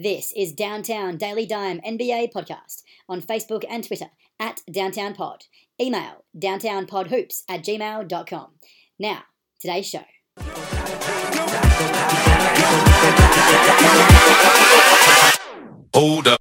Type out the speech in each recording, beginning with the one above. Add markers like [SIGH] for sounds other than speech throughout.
This is Downtown Daily Dime NBA podcast on Facebook and Twitter at Downtown Pod. Email downtownpodhoops at gmail.com. Now, today's show. Hold up.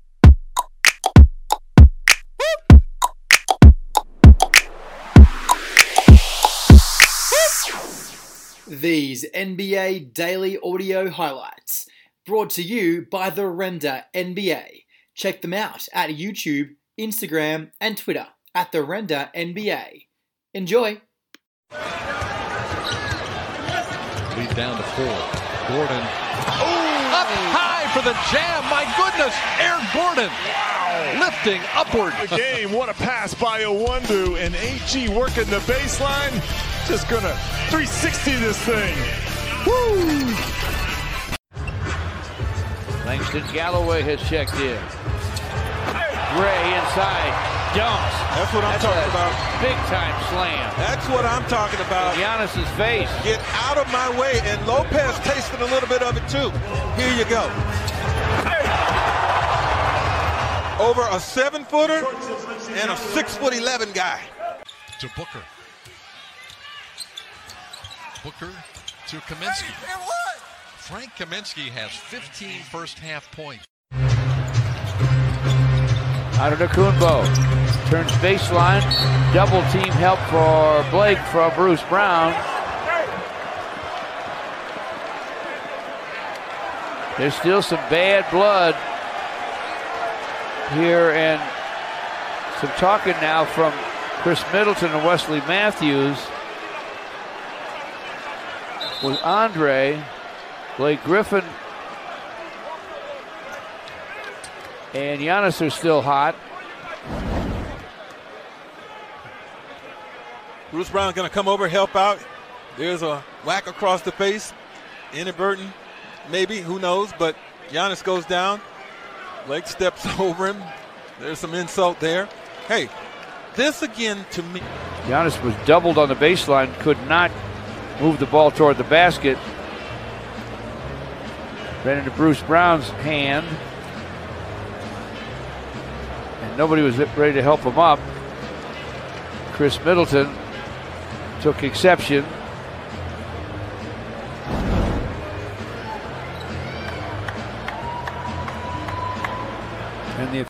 These NBA daily audio highlights brought to you by The Render NBA. Check them out at YouTube, Instagram, and Twitter at The Render NBA. Enjoy! Lead down to four. Gordon. Oh, up high for the jam. My goodness. Aaron Gordon. Lifting upward. the game. What a pass by Iwundu and AG working the baseline. Just gonna 360 this thing. Woo! Langston Galloway has checked in. Gray inside. Dumps. That's what I'm talking a about. Big time slam. That's what I'm talking about. Giannis's face. Get out of my way. And Lopez tasted a little bit of it too. Here you go. Over a seven footer and a six foot 11 guy. To Booker. Booker to Kaminsky. Frank Kaminsky has 15 first half points. Out of Kumbo. Turns baseline. Double team help for Blake from Bruce Brown. There's still some bad blood here and some talking now from Khris Middleton and Wesley Matthews with Andre, Blake Griffin, and Giannis are still hot. Bruce Brown going to come over, help out. There's a whack across the face. Inadvertent, maybe, who knows, but Giannis goes down. Blake steps [LAUGHS] over him. There's some insult there. Hey, this again to me. Giannis was doubled on the baseline, could not move the ball toward the basket. Ran into Bruce Brown's hand. And nobody was ready to help him up. Khris Middleton took exception. And the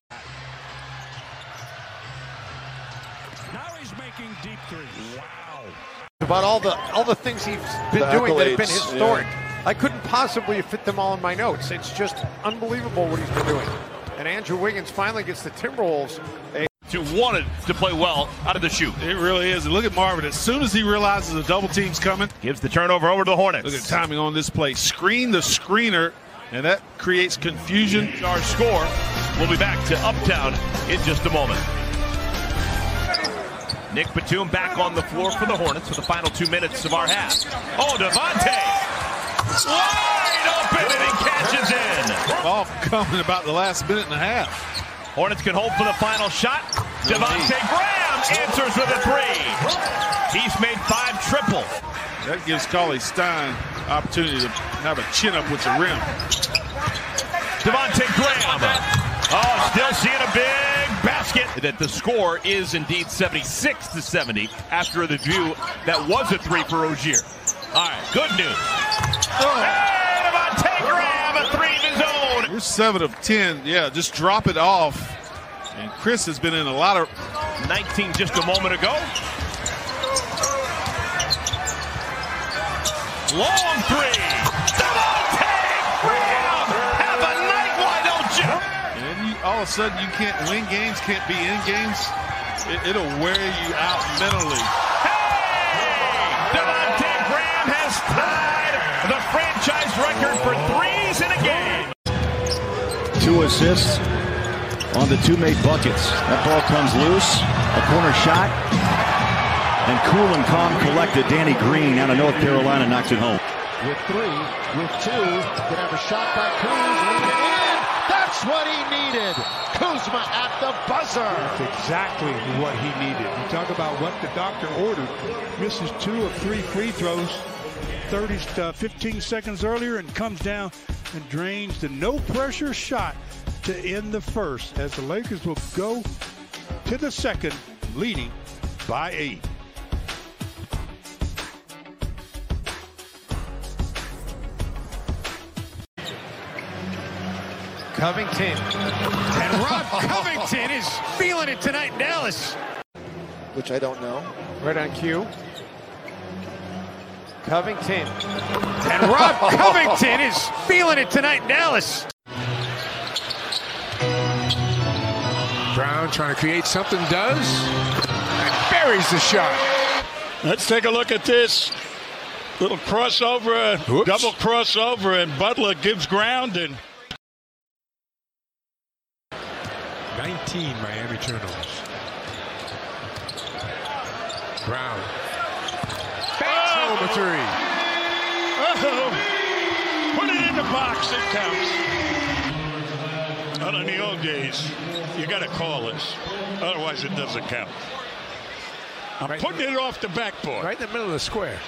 Now he's making deep threes. Wow. about all the all the things he's been The doing that have been accolades, historic. I couldn't possibly fit them all in my notes. It's just unbelievable what he's been doing. And Andrew Wiggins finally gets the Timberwolves a to wanted to play well out of the shoot. It really is. And look at Marvin. As soon as he realizes a double team's coming, Gives the turnover over to the Hornets. look at the timing on this play. Screen the screener, and that creates confusion. Our score. We'll be back to Uptown in just a moment. Nick Batum back on the floor for the Hornets for the final two minutes of our half. Oh, Devonte'! Wide open and he catches in. Ball coming about the last minute and a half. Hornets can hold for the final shot. Devonte' Graham answers with a three. He's made five triples. That gives Cauley Stein opportunity to have a chin up with the rim. Devonte' Graham. Oh, still seeing a big basket. That the score is indeed 76 to 70 after the view that was a three for Rozier. All right, good news. Hey, Devonte' Graham, a three in his own. You're seven of ten. Yeah, just drop it off. And Chris has been in a lot of 19 just a moment ago. Long three. Devonte' Graham, have a night, why don't you? And you, all of a sudden, you can't win games, can't be in games. It, it'll wear you out mentally. The franchise record for threes in a game. Two assists on the two made buckets. That ball comes loose. A corner shot. And cool and calm collected. Danny Green out of North Carolina knocks it home. with three, with two. Gonna have a shot by Kuz. Lead it in. That's what he needed. Kuzma at the buzzer. That's exactly what he needed. You talk about what the doctor ordered. Misses two of three free throws. 30, uh, 15 seconds earlier and comes down and drains the no pressure shot to end the first as the Lakers will go to the second, leading by eight. Covington. And Rob [LAUGHS] Covington is feeling it tonight in Dallas. Which I don't know. Right on cue. Covington. And Rob [LAUGHS] Covington is feeling it tonight in Dallas. Brown trying to create something, does, and buries the shot. Let's take a look at this. Little crossover, Whoops. double crossover, and Butler gives ground and 19 Miami turnovers. Brown. Banks home three. Oh, put it in the box. It counts. Not in the old days, you got to call this. Otherwise, it doesn't count. I'm Right. putting it off the backboard. Right in the middle of the square.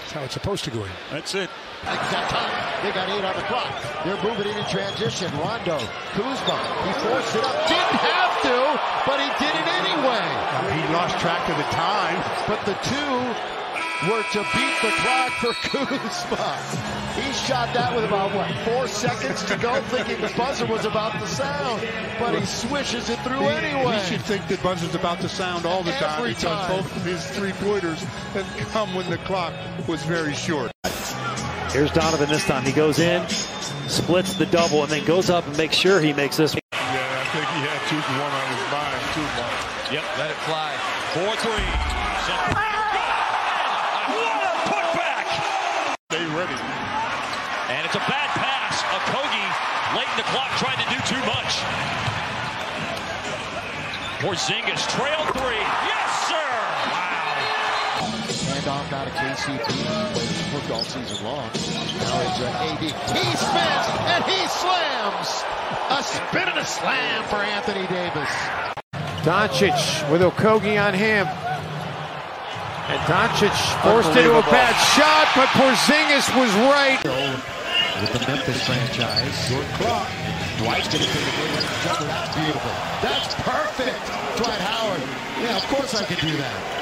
That's how it's supposed to go in. That's it. Exact time. They got eight on the clock. They're moving in in transition. Rondo, Kuzma, he forced it up. Didn't have to, but he did it anyway. He lost track of the time. But the two were to beat the clock for [LAUGHS] Kuzma. He shot that with about, what, four seconds to go, thinking the buzzer was about to sound. But he swishes it through He- anyway. He should think the buzzer's about to sound all the time Every because time. both of his three pointers have come when the clock was very short. Here's Donovan this time. He goes in, splits the double, and then goes up and makes sure he makes this. Yeah, I think he had two one on his mind, too, Mark. Yep, let it fly. 4 3. What a putback! Stay ready. And it's a bad pass. A Okogie late in the clock trying to do too much. Porzingis trailed now to He's played his all season long. Now it's uh, AD. He spins and he slams. A spin and a slam for Anthony Davis. Doncic with Okogie on him. And Doncic forced into a bad shot, but Porzingis was right. With the Memphis franchise. Short clock. Dwight's going to take a good jumper. That's beautiful. That's perfect. Dwight Howard. Yeah, of course I could do that.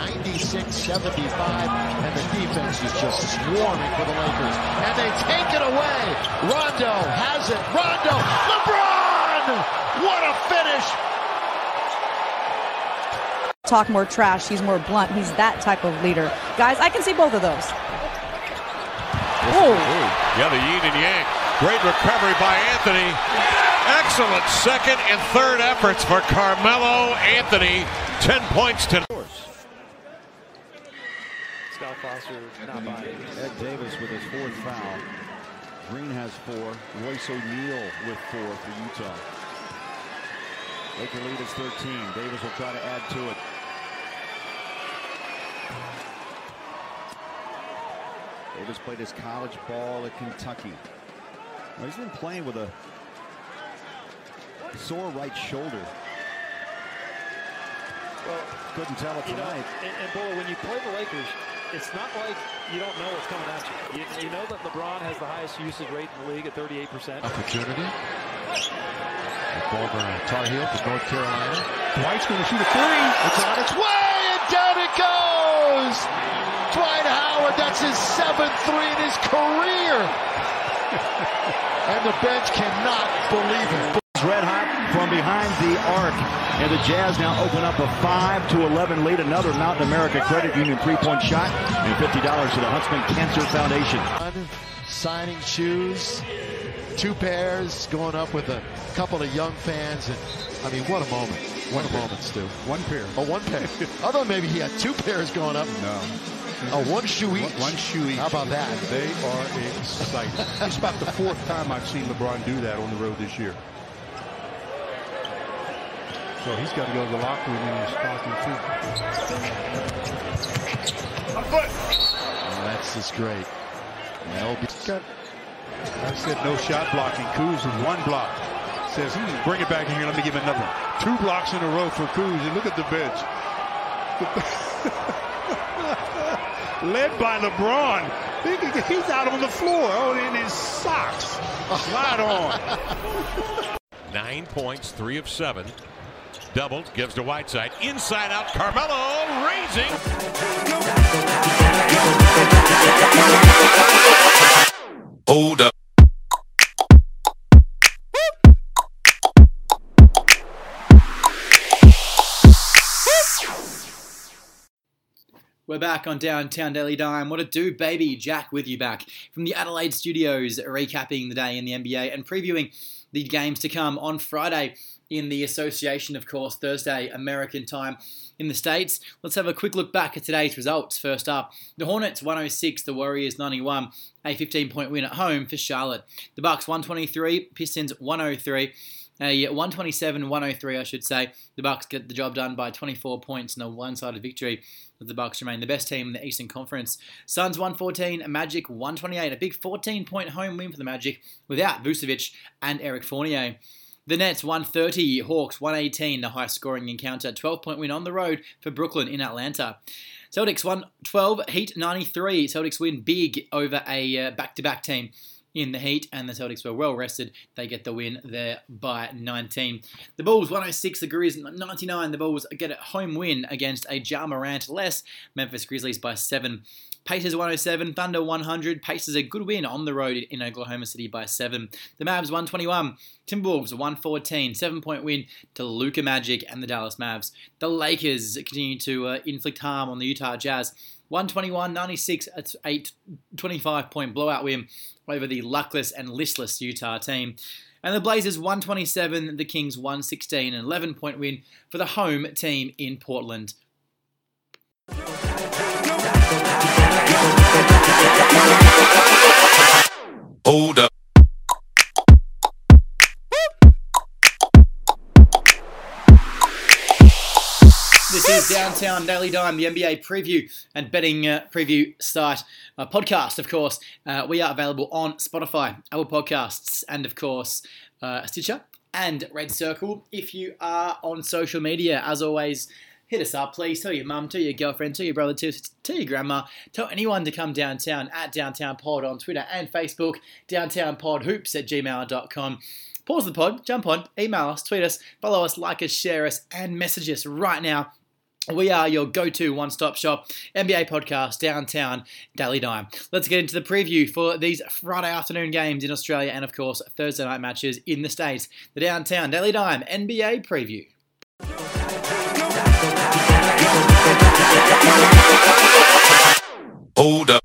96-75, and the defense is just swarming for the Lakers. And they take it away. Rondo has it. Rondo. LeBron! What a finish. talk more trash. He's more blunt. He's that type of leader. Guys, I can see both of those. Oh, Yeah, the yin and yang. Great recovery by Anthony. Excellent second and third efforts for Carmelo Anthony. 10 points to. Not by. Ed Davis with his fourth foul. Green has four. Royce O'Neal with four for Utah. Laker lead is 13. Davis will try to add to it. Davis played his college ball at Kentucky. Well, he's been playing with a sore right shoulder. Well, Couldn't tell it you know, tonight. and, and boy, when you play the Lakers, it's not like you don't know what's coming at you. You, you know that LeBron has the highest usage rate in the league at 38%. Opportunity. A former uh, Tar Heel from North Carolina. Dwight's going to shoot a three. It's on its way, and down it goes. Dwight Howard, that's his seventh three in his career. [LAUGHS] and the bench cannot believe it. Red hot from behind the arc. And the Jazz now open up a 5 to 11 lead. Another Mountain America Credit Union three-point shot and $50 to the Huntsman Cancer Foundation. Signing shoes, two pairs, going up with a couple of young fans. And I mean, what a moment. What a moment, Stu. One pair. Oh, one pair. [LAUGHS] I thought maybe he had two pairs going up. No. Oh, one shoe each. One, one shoe each. How about that? They are excited. [LAUGHS] it's about the fourth time I've seen LeBron do that on the road this year. So he's got to go to the locker room in his stocking feet. Oh, that's just great. LB. Got, I said no shot blocking. Kuz with one block. Says, hmm, bring it back in here. Let me give him another one. Two blocks in a row for Kuz. And look at the bench. [LAUGHS] led by LeBron. He's out on the floor, oh, in his socks. Slide on. [LAUGHS] Nine points, three of seven. Doubled, gives to Whiteside. Inside out, Carmelo raising. Hold up. We're back on Downtown Daily Dime. What a do, baby? Jack with you back from the Adelaide studios, recapping the day in the NBA and previewing the games to come on Friday in the association, of course, Thursday, American time in the States. Let's have a quick look back at today's results. First up, the Hornets 106, the Warriors 91, a 15 point win at home for Charlotte. The Bucks 123, Pistons 103. A 127-103, I should say. The Bucks get the job done by 24 points in a one-sided victory. The Bucks remain the best team in the Eastern Conference. Suns 114, Magic 128. A big 14-point home win for the Magic without Vucevic and Eric Fournier. The Nets 130, Hawks 118, the high scoring encounter. 12 point win on the road for Brooklyn in Atlanta. Celtics 112, Heat 93. Celtics win big over a back to back team in the Heat, and the Celtics were well rested. They get the win there by 19. The Bulls 106, the Grizz 99. The Bulls get a home win against a Ja Morant less. Memphis Grizzlies by 7. Pacers 107, Thunder 100. Pacers a good win on the road in Oklahoma City by 7. The Mavs 121, Timberwolves 114, 7 point win to Luka Magic and the Dallas Mavs. The Lakers continue to uh, inflict harm on the Utah Jazz. 121 96, a 25 point blowout win over the luckless and listless Utah team. And the Blazers 127, the Kings 116, an 11 point win for the home team in Portland. Hold up. This is Downtown Daily Dime, the NBA preview and betting uh, preview site uh, podcast. Of course, uh, we are available on Spotify, Apple Podcasts, and of course, uh, Stitcher and Red Circle. If you are on social media, as always, hit us up, please. Tell your mum, tell your girlfriend, tell your brother, tell, tell your grandma, tell anyone to come downtown at Downtown Pod on Twitter and Facebook, Downtown Pod Hoops at gmail.com. Pause the pod, jump on, email us, tweet us, follow us, like us, share us, and message us right now. We are your go to one stop shop NBA podcast, Downtown Daily Dime. Let's get into the preview for these Friday afternoon games in Australia and, of course, Thursday night matches in the States. The Downtown Daily Dime NBA preview. Hold up.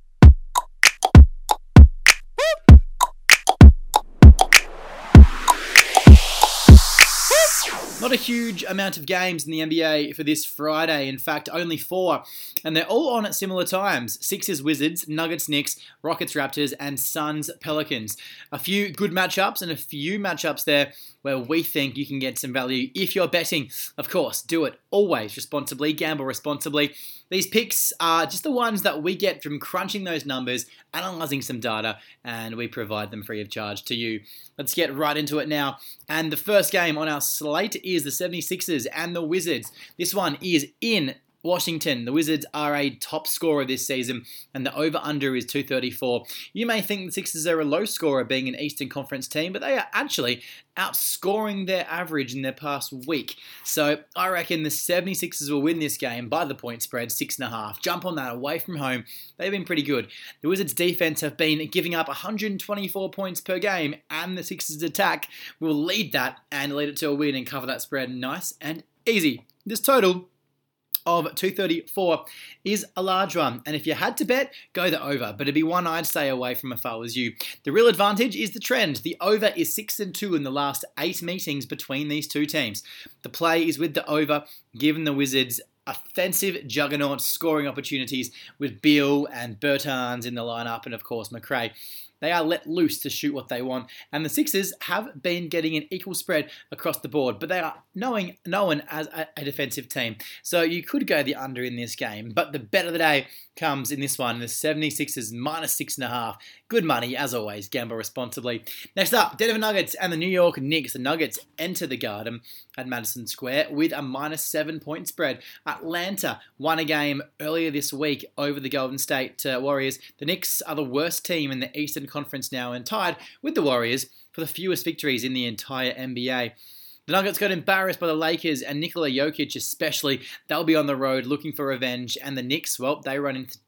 Not a huge amount of games in the NBA for this Friday. In fact, only four. And they're all on at similar times Sixers, Wizards, Nuggets, Knicks, Rockets, Raptors, and Suns, Pelicans. A few good matchups and a few matchups there where we think you can get some value if you're betting. Of course, do it always responsibly, gamble responsibly. These picks are just the ones that we get from crunching those numbers, analyzing some data, and we provide them free of charge to you. Let's get right into it now. And the first game on our slate is the 76ers and the Wizards. This one is in Washington, the Wizards are a top scorer this season, and the over under is 234. You may think the Sixers are a low scorer being an Eastern Conference team, but they are actually outscoring their average in their past week. So I reckon the 76ers will win this game by the point spread, 6.5. Jump on that away from home. They've been pretty good. The Wizards' defense have been giving up 124 points per game, and the Sixers' attack will lead that and lead it to a win and cover that spread nice and easy. This total of 234 is a large one. And if you had to bet, go the over. But it'd be one I'd stay away from if I was you. The real advantage is the trend. The over is 6 and 2 in the last eight meetings between these two teams. The play is with the over, given the Wizards offensive juggernaut scoring opportunities with Beal and Bertans in the lineup, and of course McRae. They are let loose to shoot what they want. And the Sixers have been getting an equal spread across the board, but they are knowing known as a, a defensive team. So you could go the under in this game, but the bet of the day comes in this one. The 76ers minus six and a half. Good money, as always. Gamble responsibly. Next up, Denver Nuggets and the New York Knicks. The Nuggets enter the Garden at Madison Square with a minus seven point spread. Atlanta won a game earlier this week over the Golden State uh, Warriors. The Knicks are the worst team in the Eastern Conference now and tied with the Warriors for the fewest victories in the entire NBA. The Nuggets got embarrassed by the Lakers and Nikola Jokic, especially. They'll be on the road looking for revenge. And the Knicks, well, they run into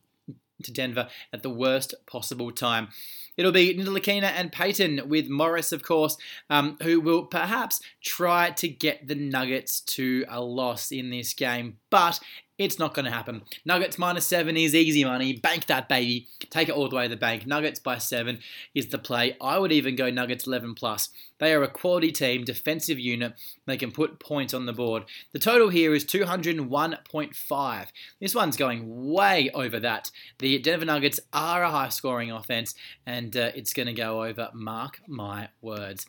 to Denver at the worst possible time. It'll be Ntilikina and Payton with Morris, of course, um, who will perhaps try to get the Nuggets to a loss in this game. But it's not going to happen. Nuggets minus seven is easy money. Bank that baby. Take it all the way to the bank. Nuggets by seven is the play. I would even go Nuggets 11 plus. They are a quality team, defensive unit. They can put points on the board. The total here is 201.5. This one's going way over that. The Denver Nuggets are a high scoring offense, and uh, it's going to go over. Mark my words.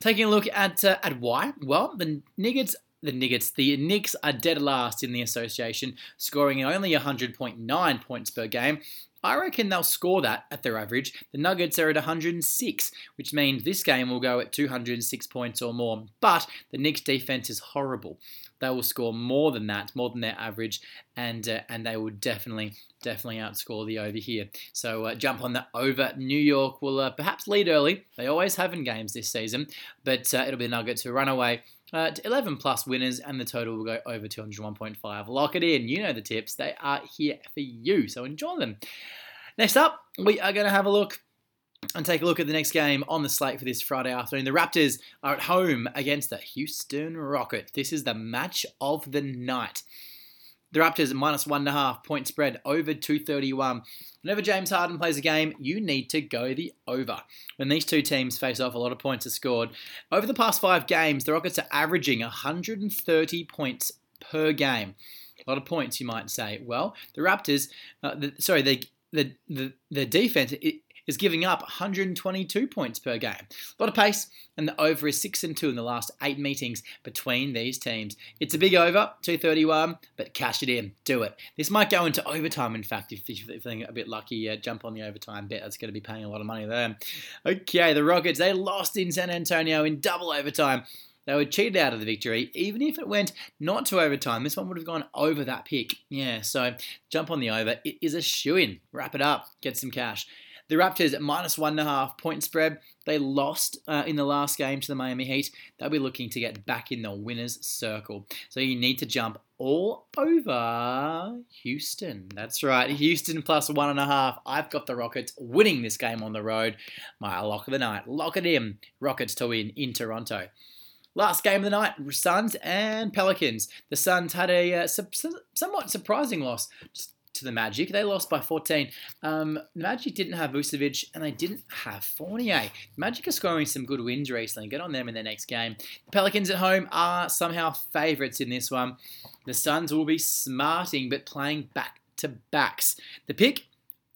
Taking a look at uh, at why, well, the Nuggets the Nuggets. The Knicks are dead last in the association, scoring only 100.9 points per game. I reckon they'll score that at their average. The Nuggets are at 106, which means this game will go at 206 points or more. But the Knicks defense is horrible. They will score more than that, more than their average, and uh, and they will definitely definitely outscore the over here. So uh, jump on the over. New York will uh, perhaps lead early. They always have in games this season, but uh, it'll be the Nuggets who run away uh, to 11 plus winners, and the total will go over 201.5. Lock it in. You know the tips. They are here for you, so enjoy them. Next up, we are going to have a look and take a look at the next game on the slate for this Friday afternoon. The Raptors are at home against the Houston Rockets. This is the match of the night. The Raptors minus one and a half point spread over 231. Whenever James Harden plays a game, you need to go the over. When these two teams face off, a lot of points are scored. Over the past five games, the Rockets are averaging 130 points per game. A lot of points, you might say. Well, the Raptors, uh, the, sorry, the the the, the defense is giving up 122 points per game. A lot of pace, and the over is 6 and 2 in the last 8 meetings between these teams. It's a big over, 231, but cash it in. Do it. This might go into overtime, in fact, if you're feeling a bit lucky, uh, jump on the overtime bet. That's going to be paying a lot of money there. Okay, the Rockets, they lost in San Antonio in double overtime. They were cheated out of the victory, even if it went not to overtime. This one would have gone over that pick. Yeah, so jump on the over. It is a shoe in. Wrap it up. Get some cash. The Raptors at minus one and a half point spread. They lost uh, in the last game to the Miami Heat. They'll be looking to get back in the winner's circle. So you need to jump all over Houston. That's right, Houston plus one and a half. I've got the Rockets winning this game on the road. My lock of the night. Lock it in. Rockets to win in Toronto. Last game of the night, Suns and Pelicans. The Suns had a uh, su- somewhat surprising loss to the Magic. They lost by 14. Um, the Magic didn't have Vucevic and they didn't have Fournier. The Magic are scoring some good wins recently. Get on them in their next game. The Pelicans at home are somehow favourites in this one. The Suns will be smarting but playing back to backs. The pick,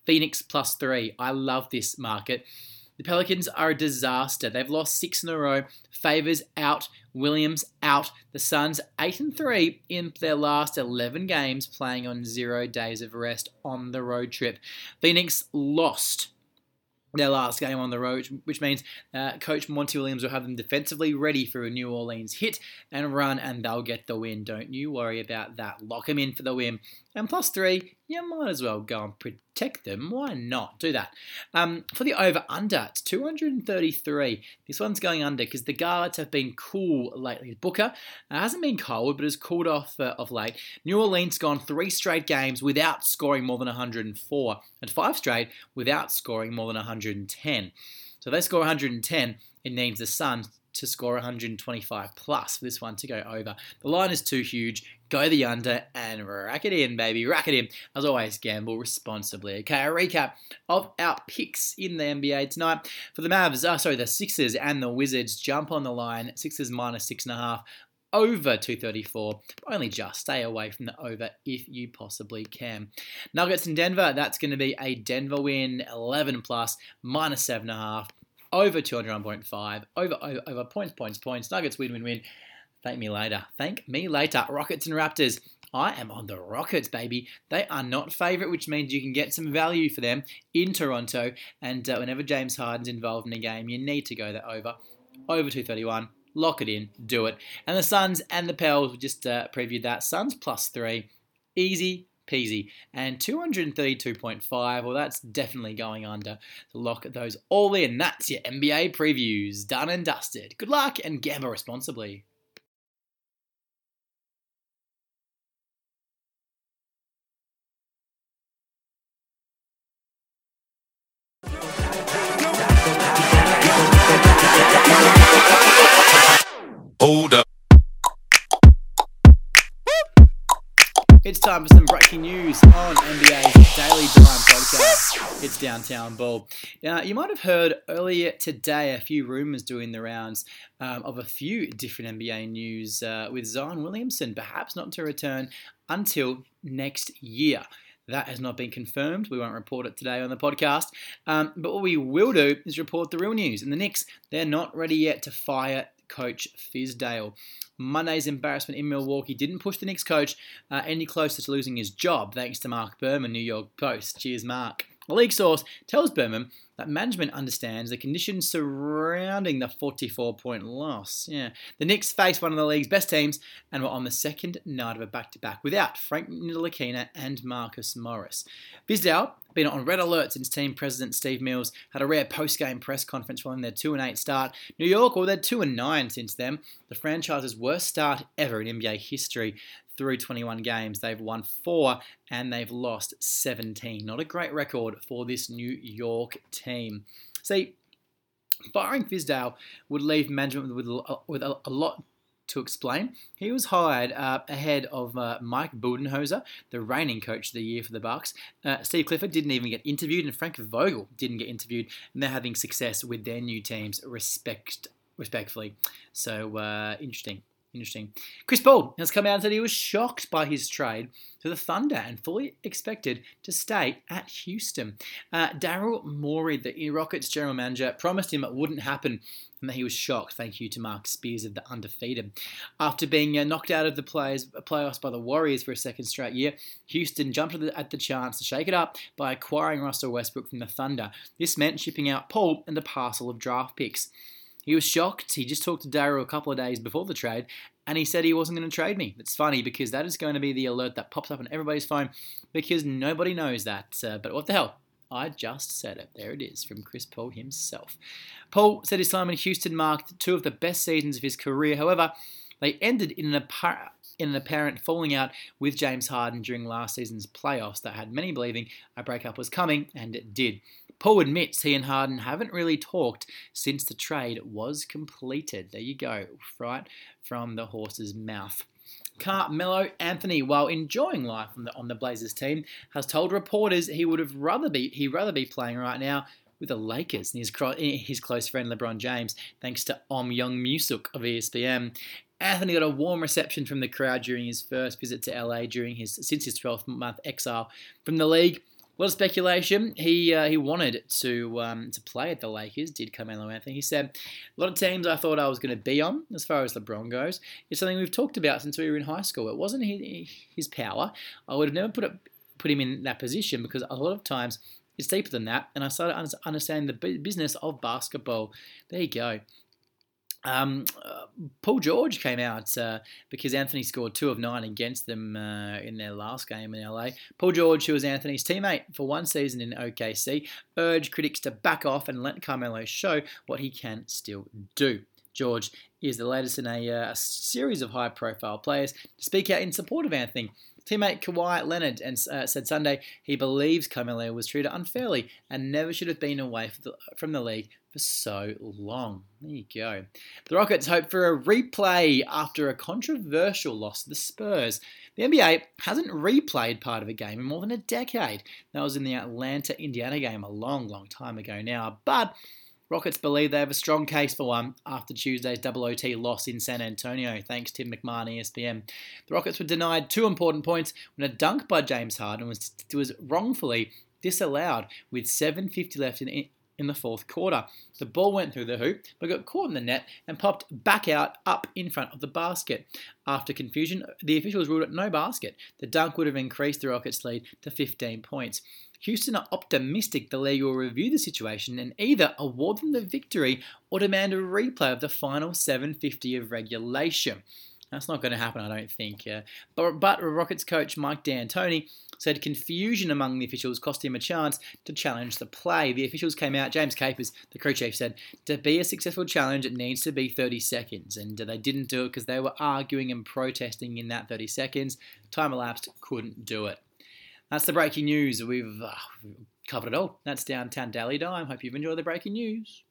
Phoenix plus three. I love this market. The Pelicans are a disaster. They've lost six in a row. Favors out. Williams out. The Suns 8 and 3 in their last 11 games, playing on zero days of rest on the road trip. Phoenix lost their last game on the road, which means uh, Coach Monty Williams will have them defensively ready for a New Orleans hit and run, and they'll get the win. Don't you worry about that. Lock them in for the win. And plus three, you might as well go and protect them. Why not? Do that. Um, for the over under, it's 233. This one's going under because the guards have been cool lately. Booker hasn't been cold, but has cooled off uh, of late. New Orleans gone three straight games without scoring more than 104, and five straight without scoring more than 110. So they score 110. It needs the Suns to score 125 plus for this one to go over. The line is too huge. Go the under and rack it in, baby. Rack it in. As always, gamble responsibly. Okay, a recap of our picks in the NBA tonight. For the Mavs, uh, sorry, the Sixers and the Wizards jump on the line. Sixers minus six and a half over 234, but only just. Stay away from the over if you possibly can. Nuggets in Denver, that's going to be a Denver win, 11 plus, minus 7.5, over 201.5, over, over, over points, points, points. Nuggets win, win, win. Thank me later. Thank me later. Rockets and Raptors. I am on the Rockets, baby. They are not favourite, which means you can get some value for them in Toronto. And uh, whenever James Harden's involved in a game, you need to go that over. Over 231 lock it in, do it. And the Suns and the Pels, we just uh, previewed that. Suns plus three, easy peasy. And 232.5, well, that's definitely going under. So lock those all in. That's your NBA previews, done and dusted. Good luck and gamble responsibly. Hold up. It's time for some breaking news on NBA's Daily Dime podcast. It's Downtown Ball. Now, you might have heard earlier today a few rumours doing the rounds um, of a few different NBA news uh, with Zion Williamson perhaps not to return until next year. That has not been confirmed. We won't report it today on the podcast. Um, but what we will do is report the real news. And the Knicks, they're not ready yet to fire coach Fizdale. Monday's embarrassment in Milwaukee didn't push the Knicks coach uh, any closer to losing his job, thanks to Marc Berman, New York Post. Cheers, Marc. A league source tells Berman that management understands the conditions surrounding the 44 point loss. Yeah. The Knicks faced one of the league's best teams and were on the second night of a back to back without Frank Ntilikina and Marcus Morris. Fizdale been on red alert since team president Steve Mills had a rare post-game press conference following their 2 and 8 start. New York, well, they're 2 and 9 since then. The franchise's worst start ever in NBA history through 21 games. They've won four and they've lost 17. Not a great record for this New York team. See, firing Fizdale would leave management with, with a, a lot to explain. He was hired uh, ahead of uh, Mike Budenholzer, the reigning coach of the year for the Bucks. Uh, Steve Clifford didn't even get interviewed, and Frank Vogel didn't get interviewed, and they're having success with their new teams, respect respectfully. So uh, interesting. Interesting. Chris Paul has come out and said he was shocked by his trade to the Thunder and fully expected to stay at Houston. Uh, Daryl Morey, the Rockets general manager, promised him it wouldn't happen and that he was shocked, thank you to Marc Spears of the Undefeated. After being uh, knocked out of the players, playoffs by the Warriors for a second straight year, Houston jumped at the, at the chance to shake it up by acquiring Russell Westbrook from the Thunder. This meant shipping out Paul and a parcel of draft picks. He was shocked. He just talked to Daryl a couple of days before the trade, and he said he wasn't going to trade me. It's funny because that is going to be the alert that pops up on everybody's phone because nobody knows that. Uh, but what the hell? I just said it. There it is from Chris Paul himself. Paul said his time in Houston marked two of the best seasons of his career. However, they ended in an apparent in an apparent falling out with James Harden during last season's playoffs that had many believing a breakup was coming, and it did. Paul admits he and Harden haven't really talked since the trade was completed. There you go, right from the horse's mouth. Carmelo Anthony, while enjoying life on the, on the Blazers team, has told reporters he would have rather be he'd rather be playing right now with the Lakers and his, his close friend LeBron James, thanks to Ohm Youngmisuk of ESPN. Anthony got a warm reception from the crowd during his first visit to LA during his since his 12th month exile from the league. A lot of speculation. He uh, he wanted to um, to play at the Lakers. Did Carmelo Anthony? He said a lot of teams I thought I was going to be on as far as LeBron goes. It's something we've talked about since we were in high school. It wasn't his, his power. I would have never put it, put him in that position because a lot of times it's deeper than that. And I started understanding the business of basketball. There you go. Um, uh, Paul George came out uh, because Anthony scored two of nine against them uh, in their last game in LA. Paul George, who was Anthony's teammate for one season in OKC, urged critics to back off and let Carmelo show what he can still do. George is the latest in a, uh, a series of high profile players to speak out in support of Anthony. Teammate Kawhi Leonard and, uh, said Sunday he believes Carmelo was treated unfairly and never should have been away from the league for so long. There you go. The Rockets hope for a replay after a controversial loss to the Spurs. The NBA hasn't replayed part of a game in more than a decade. That was in the Atlanta Indiana game a long, long time ago now. But Rockets believe they have a strong case for one after Tuesday's double OT loss in San Antonio, thanks to MacMahon ESPN. The Rockets were denied two important points when a dunk by James Harden was, was wrongfully disallowed with 7.50 left in, in the fourth quarter. The ball went through the hoop, but got caught in the net and popped back out up in front of the basket. After confusion, the officials ruled it no basket. The dunk would have increased the Rockets' lead to 15 points. Houston are optimistic the league will review the situation and either award them the victory or demand a replay of the final 750 of regulation. That's not going to happen, I don't think. Uh, but, but Rockets coach Mike D'Antoni said confusion among the officials cost him a chance to challenge the play. The officials came out, James Capers, the crew chief, said, to be a successful challenge, it needs to be 30 seconds. And they didn't do it because they were arguing and protesting in that 30 seconds. Time elapsed, couldn't do it. That's the breaking news. We've uh, covered it all. That's Downtown Daily Dime. Hope you've enjoyed the breaking news.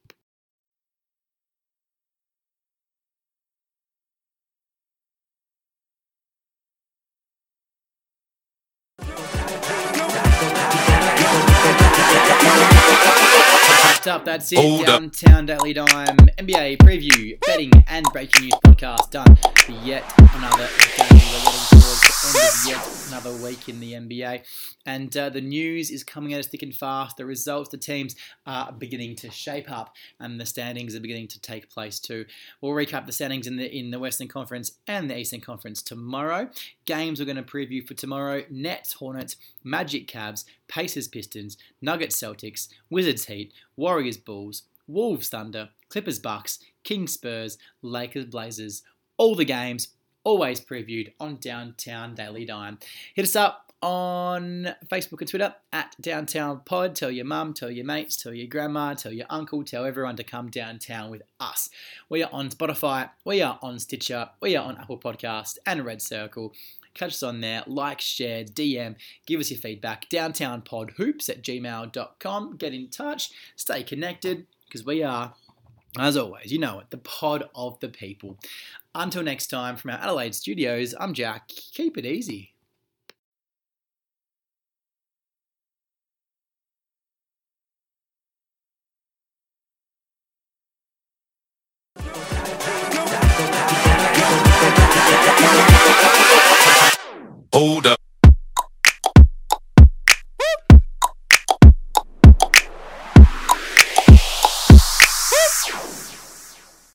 Up. That's it. Hold Downtown up. Daily Dime NBA preview, betting, and breaking news podcast done for yet another day. We're getting towards the end of yet another week in the NBA, and uh, the news is coming at us thick and fast. The results, the teams are beginning to shape up, and the standings are beginning to take place too. We'll recap the standings in the in the Western Conference and the Eastern Conference tomorrow. Games we're going to preview for tomorrow: Nets, Hornets, Magic, Cavs, Pacers, Pistons, Nuggets, Celtics, Wizards, Heat. Warriors Bulls, Wolves Thunder, Clippers Bucks, Kings Spurs, Lakers Blazers. All the games always previewed on Downtown Daily Dime. Hit us up on Facebook and Twitter at Downtown Pod. Tell your mum, tell your mates, tell your grandma, tell your uncle, tell everyone to come downtown with us. We are on Spotify, we are on Stitcher, we are on Apple Podcast and Red Circle. Catch us on there. Like, share, DM, give us your feedback. Downtownpodhoops at gmail.com. Get in touch. Stay connected because we are, as always, you know it, the pod of the people. Until next time, from our Adelaide studios, I'm Jack. Keep it easy. Hold up.